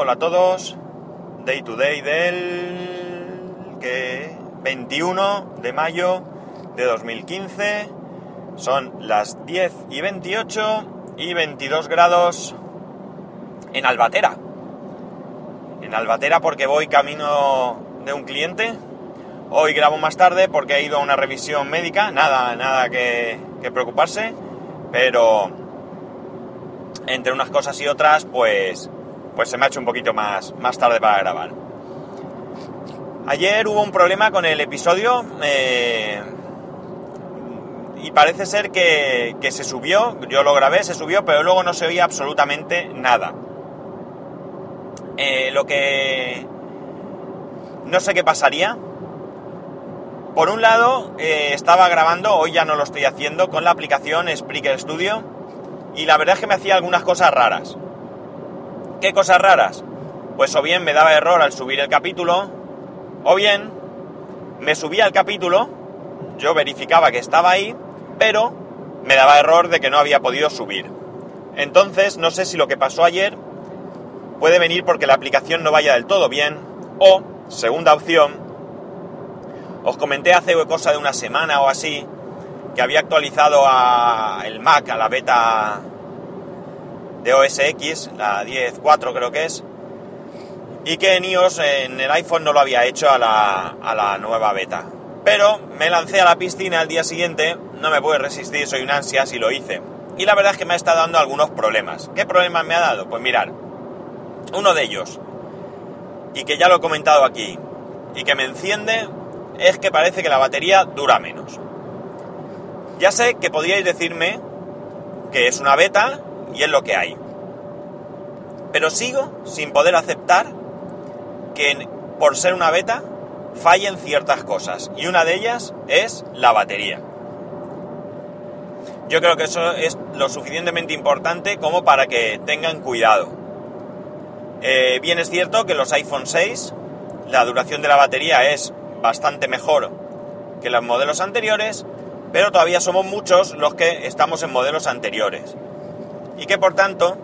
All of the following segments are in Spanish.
Hola a todos. Day to day del que 21 de mayo de 2015. Son las 10 y 28 y 22 grados en Albatera. En Albatera porque voy camino de un cliente. Hoy grabo más tarde porque he ido a una revisión médica. Nada, nada que, que preocuparse. Pero entre unas cosas y otras, pues, pues se me ha hecho un poquito más, más tarde para grabar. Ayer hubo un problema con el episodio eh, y parece ser que, que, se subió, yo lo grabé, se subió, pero luego no se oía absolutamente nada. Eh, lo que... No sé qué pasaría. Por un lado, eh, estaba grabando, hoy ya no lo estoy haciendo, con la aplicación Spreaker Studio y la verdad es que me hacía algunas cosas raras. ¿Qué cosas raras? Pues o bien me daba error al subir el capítulo, o bien me subía el capítulo, yo verificaba que estaba ahí, pero me daba error de que no había podido subir. Entonces, no sé si lo que pasó ayer puede venir porque la aplicación no vaya del todo bien, o, segunda opción, os comenté hace cosa de una semana o así, que había actualizado a el Mac a la beta de OS X, la 10.4 creo que es, y que en iOS, en el iPhone no lo había hecho a la, a la nueva beta. Pero me lancé a la piscina al día siguiente, no me pude resistir, soy un ansias y lo hice. Y la verdad es que me ha estado dando algunos problemas. ¿Qué problemas me ha dado? Pues mirar, uno de ellos, y que ya lo he comentado aquí, y que me enciende, es que parece que la batería dura menos. Ya sé que podríais decirme que es una beta y es lo que hay. Pero sigo sin poder aceptar que por ser una beta fallen ciertas cosas. Y una de ellas es la batería. Yo creo que eso es lo suficientemente importante como para que tengan cuidado. Eh, bien es cierto que los iPhone 6, la duración de la batería es bastante mejor que los modelos anteriores, pero todavía somos muchos los que estamos en modelos anteriores. Y que por tanto,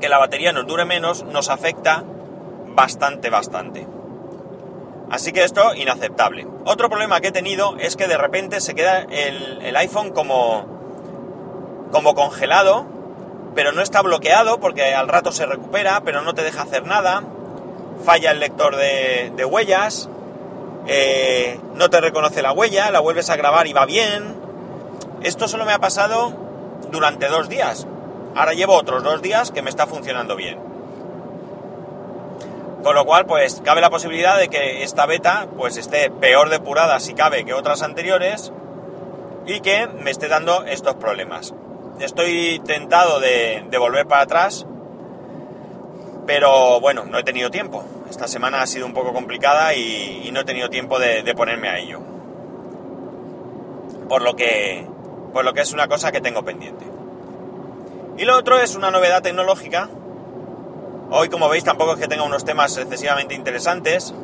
que la batería nos dure menos nos afecta bastante, bastante. Así que esto, inaceptable. Otro problema que he tenido es que de repente se queda el, iPhone como, como congelado, pero no está bloqueado porque al rato se recupera, pero no te deja hacer nada. Falla el lector de, de huellas, eh, no te reconoce la huella, la vuelves a grabar y va bien. Esto solo me ha pasado durante dos días. Ahora llevo otros dos días que me está funcionando bien. Con lo cual, pues cabe la posibilidad de que esta beta pues esté peor depurada si cabe que otras anteriores y que me esté dando estos problemas. Estoy tentado de, volver para atrás, pero bueno, no he tenido tiempo. Esta semana ha sido un poco complicada y, no he tenido tiempo de, ponerme a ello. Por lo que. Por lo que es una cosa que tengo pendiente. Y lo otro es una novedad tecnológica. Hoy, como veis, tampoco es que tenga unos temas excesivamente interesantes.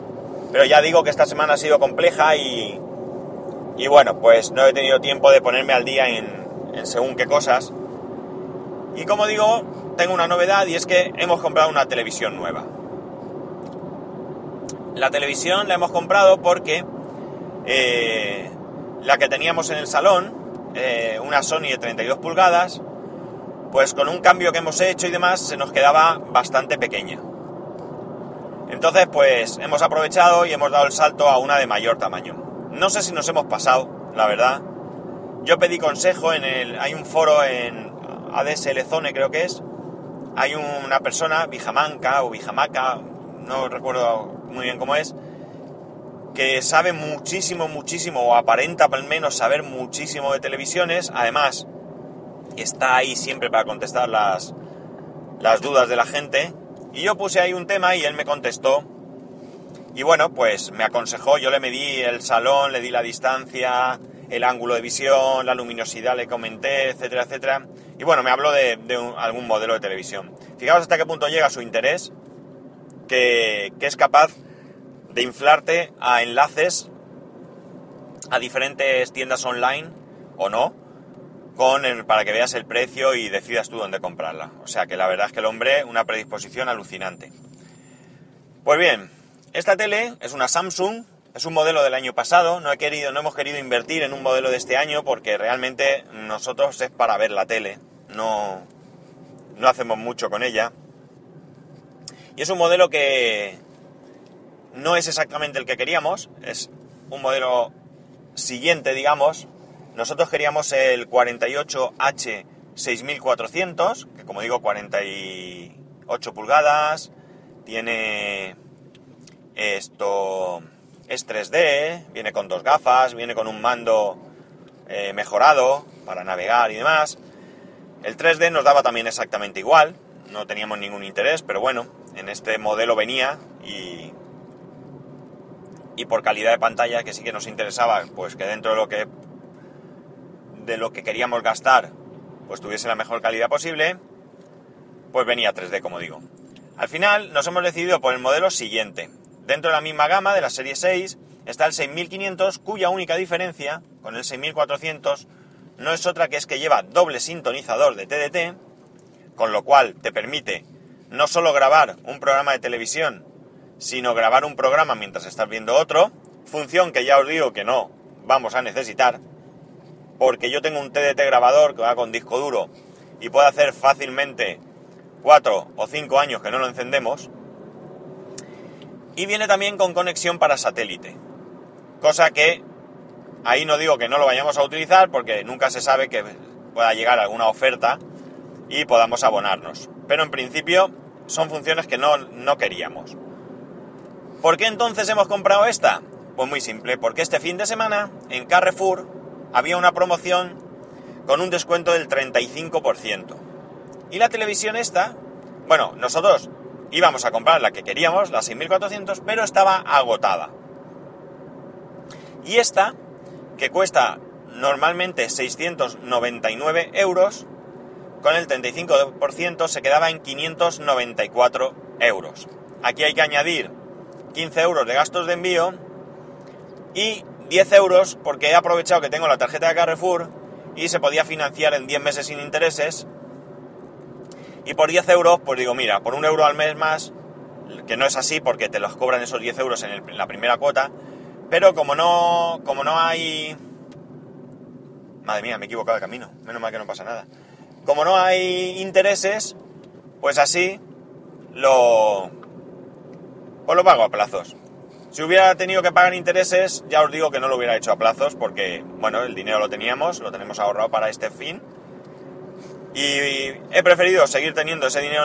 Pero ya digo que esta semana ha sido compleja y. Y bueno, pues no he tenido tiempo de ponerme al día en, en según qué cosas. Y como digo, tengo una novedad y es que hemos comprado una televisión nueva. La televisión la hemos comprado porque eh, la que teníamos en el salón, eh, una Sony de 32 pulgadas, pues con un cambio que hemos hecho y demás se nos quedaba bastante pequeña. Entonces pues hemos aprovechado y hemos dado el salto a una de mayor tamaño. No sé si nos hemos pasado, la verdad. Yo pedí consejo en el... Hay un foro en ADSL Zone creo que es. Hay una persona, Bijamanca o Bijamaca, no recuerdo muy bien cómo es, que sabe muchísimo, muchísimo, o aparenta al menos saber muchísimo de televisiones, además está ahí siempre para contestar las, las dudas de la gente, y yo puse ahí un tema y él me contestó, y bueno, pues me aconsejó, yo le medí el salón, le di la distancia, el ángulo de visión, la luminosidad, le comenté, etcétera, etcétera, y bueno, me habló de, algún modelo de televisión. Fijaos hasta qué punto llega su interés, que, que es capaz de inflarte a enlaces a diferentes tiendas online o no con para que veas el precio y decidas tú dónde comprarla. O sea que la verdad es que el hombre, una predisposición alucinante. Pues bien, esta tele es una Samsung, es un modelo del año pasado, no he querido, no hemos querido invertir en un modelo de este año porque realmente nosotros es para ver la tele, no, no hacemos mucho con ella. Y es un modelo que no es exactamente el que queríamos, es un modelo siguiente, digamos. Nosotros queríamos el 48H 6400, que como digo, 48 pulgadas, tiene esto, es 3D, viene con dos gafas, viene con un mando eh, mejorado para navegar y demás. El 3D nos daba también exactamente igual, no teníamos ningún interés, pero bueno, en este modelo venía y, y por calidad de pantalla que sí que nos interesaba, pues que dentro de lo que de lo que queríamos gastar, pues tuviese la mejor calidad posible, pues venía 3D, como digo. Al final nos hemos decidido por el modelo siguiente. Dentro de la misma gama de la serie 6 está el 6500, cuya única diferencia con el 6400 no es otra que es que lleva doble sintonizador de TDT, con lo cual te permite no solo grabar un programa de televisión, sino grabar un programa mientras estás viendo otro, función que ya os digo que no vamos a necesitar, porque yo tengo un TDT grabador que va con disco duro y puede hacer fácilmente 4 o 5 años que no lo encendemos, y viene también con conexión para satélite, cosa que ahí no digo que no lo vayamos a utilizar porque nunca se sabe que pueda llegar alguna oferta y podamos abonarnos. Pero en principio son funciones que no, no queríamos. ¿Por qué entonces hemos comprado esta? Pues muy simple, porque este fin de semana en Carrefour había una promoción con un descuento del 35%. Y la televisión esta, bueno, nosotros íbamos a comprar la que queríamos, la 6400, pero estaba agotada. Y esta, que cuesta normalmente 699 euros, con el 35% se quedaba en 594 euros. Aquí hay que añadir 15 euros de gastos de envío y 10 euros porque he aprovechado que tengo la tarjeta de Carrefour y se podía financiar en 10 meses sin intereses. Y por 10 euros, pues digo, mira, por un euro al mes más, que no es así porque te los cobran esos 10 euros en, la primera cuota, pero como no, como no hay... Madre mía, me he equivocado de camino, menos mal que no pasa nada. Como no hay intereses, pues así lo... Pues lo pago a plazos. Si hubiera tenido que pagar intereses, ya os digo que no lo hubiera hecho a plazos porque, bueno, el dinero lo teníamos, lo tenemos ahorrado para este fin. Y he preferido seguir teniendo ese dinero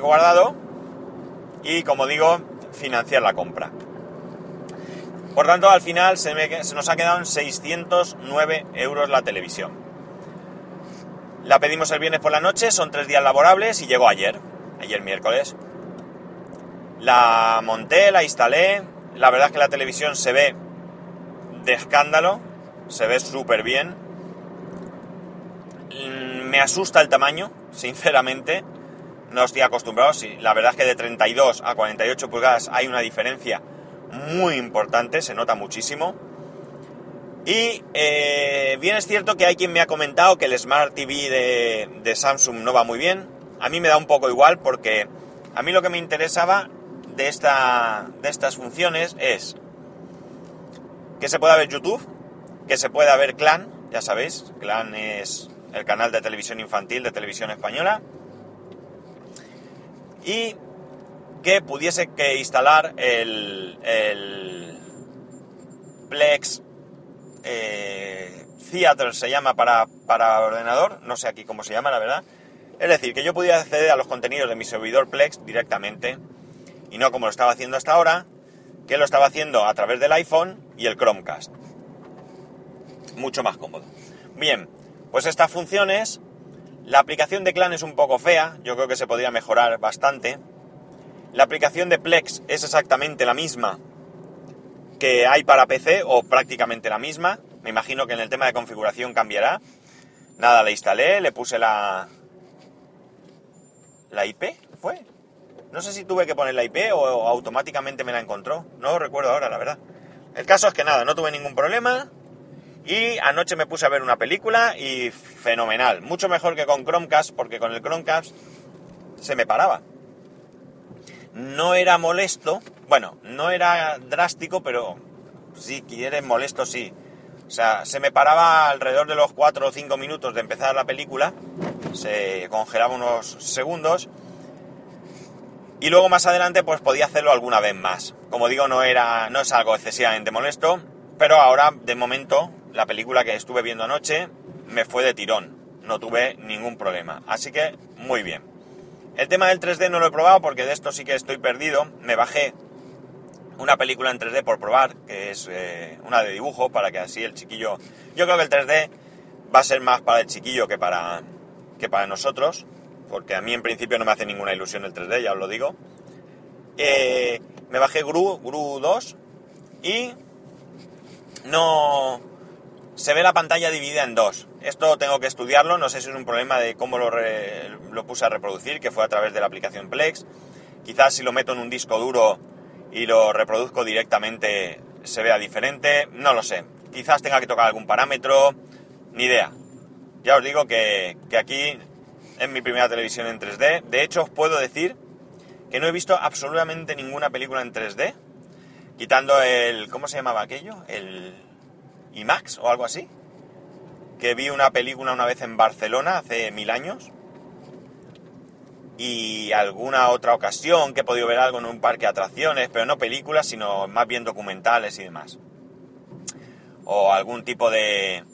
guardado y, como digo, financiar la compra. Por tanto, al final se nos ha quedado en 609 euros la televisión. La pedimos el viernes por la noche, son tres días laborables y llegó ayer, ayer miércoles. La monté, la instalé. La verdad es que la televisión se ve de escándalo, se ve súper bien. Mm, Me asusta el tamaño, sinceramente. No estoy acostumbrado. La verdad es que de 32 a 48 pulgadas hay una diferencia muy importante, se nota muchísimo. Y eh, bien es cierto que hay quien me ha comentado que el Smart TV de Samsung no va muy bien. A mí me da un poco igual porque a mí lo que me interesaba de, esta, de estas funciones es que se pueda ver YouTube, que se pueda ver Clan, ya sabéis, Clan es el canal de televisión infantil de televisión española, y que pudiese que instalar el, Plex eh, Theater se llama para, para ordenador, no sé aquí cómo se llama la verdad. Es decir, que yo pudiera acceder a los contenidos de mi servidor Plex directamente y no como lo estaba haciendo hasta ahora, que lo estaba haciendo a través del iPhone y el Chromecast. Mucho más cómodo. Bien, pues estas funciones, la aplicación de Clan es un poco fea, yo creo que se podría mejorar bastante. La aplicación de Plex es exactamente la misma que hay para PC o prácticamente la misma. Me imagino que en el tema de configuración cambiará. Nada, la instalé, le puse la... ¿La IP? ¿Fue? No sé si tuve que poner la IP o automáticamente me la encontró. No lo recuerdo ahora, la verdad. El caso es que nada, no tuve ningún problema Y anoche me puse a ver una película y fenomenal. Mucho mejor que con Chromecast, porque con el Chromecast se me paraba. No era molesto, bueno, no era drástico, pero si quieres molesto, sí. O sea, se me paraba alrededor de los 4 o 5 minutos de empezar la película, se congelaba unos segundos y luego más adelante pues podía hacerlo alguna vez más. Como digo, no era no es algo excesivamente molesto, pero ahora de momento la película que estuve viendo anoche me fue de tirón, no tuve ningún problema. Así que muy bien. El tema del 3D no lo he probado porque de esto sí que estoy perdido. Me bajé una película en 3D por probar, que es eh, una de dibujo, para que así el chiquillo... Yo creo que el 3D va a ser más para el chiquillo que para, que para nosotros, porque a mí en principio no me hace ninguna ilusión el 3D, ya os lo digo. Eh, me bajé Gru, Gru 2 y no... Se ve la pantalla dividida en dos. Esto tengo que estudiarlo, no sé si es un problema de cómo lo, lo puse a reproducir, que fue a través de la aplicación Plex. Quizás si lo meto en un disco duro y lo reproduzco directamente se vea diferente, no lo sé. Quizás tenga que tocar algún parámetro, ni idea. Ya os digo que, que aquí es mi primera televisión en 3D. De hecho, os puedo decir que no he visto absolutamente ninguna película en 3D, quitando el... ¿Cómo se llamaba aquello? El IMAX o algo así. Que vi una película una vez en Barcelona hace mil años y alguna otra ocasión que he podido ver algo en un parque de atracciones, pero no películas, sino más bien documentales y demás. O algún tipo de,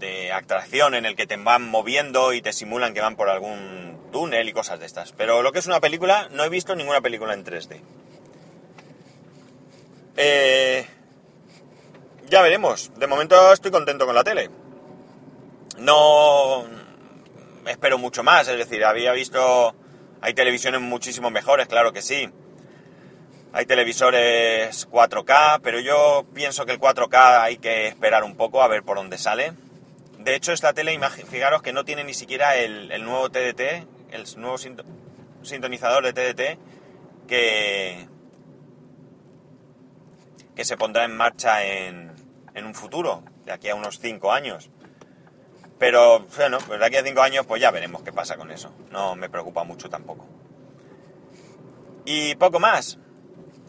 de atracción en el que te van moviendo y te simulan que van por algún túnel y cosas de estas. Pero lo que es una película, no he visto ninguna película en 3D. Eh, ya veremos. De momento estoy contento con la tele. No, espero mucho más, es decir, había visto, hay televisiones muchísimo mejores, claro que sí. Hay televisores 4K, pero yo pienso que el 4K hay que esperar un poco a ver por dónde sale. De hecho, esta tele, fijaros que no tiene ni siquiera el, nuevo TDT, el nuevo sintonizador de TDT que, que se pondrá en marcha en, en un futuro, de aquí a unos 5 años. Pero bueno, pues de aquí a cinco años pues ya veremos qué pasa con eso. No me preocupa mucho tampoco. Y poco más.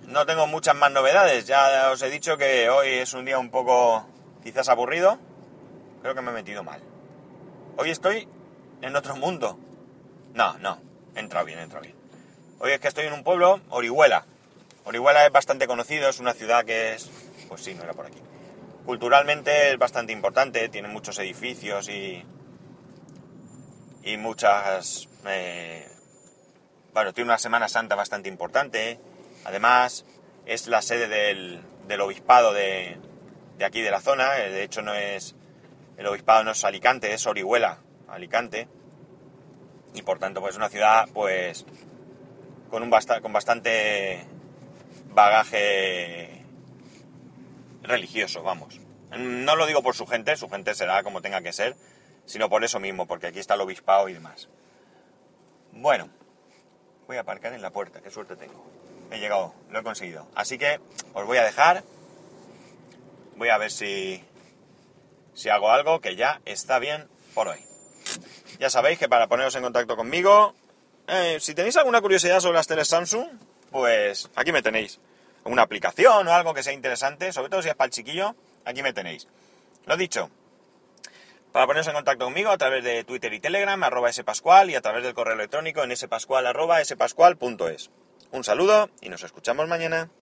No tengo muchas más novedades. Ya os he dicho que hoy es un día un poco quizás aburrido. Creo que me he metido mal. Hoy estoy en otro mundo. No, no. Entra bien, entra bien. Hoy es que estoy en un pueblo, Orihuela. Orihuela es bastante conocido, es una ciudad que es... Pues sí, no era por aquí. Culturalmente es bastante importante, tiene muchos edificios y, y muchas... Eh, bueno, tiene una Semana Santa bastante importante. Además, es la sede del, del obispado de, de, aquí de la zona. Eh, de hecho, no es el obispado no es Alicante, es Orihuela, Alicante. Y por tanto, pues es una ciudad, pues, con, un con bastante bagaje religioso, vamos. No lo digo por su gente, su gente será como tenga que ser, sino por eso mismo, porque aquí está el obispado y demás. Bueno, voy a aparcar en la puerta, qué suerte tengo. He llegado, lo he conseguido. Así que os voy a dejar. Voy a ver si, si hago algo que ya está bien por hoy. Ya sabéis que para poneros en contacto conmigo, eh, si tenéis alguna curiosidad sobre las teles Samsung, pues aquí me tenéis una aplicación o algo que sea interesante, sobre todo si es para el chiquillo, aquí me tenéis. Lo dicho, para poneros en contacto conmigo a través de Twitter y Telegram, arroba spascual, y a través del correo electrónico en spascual, arroba spascual.es. Un saludo y nos escuchamos mañana.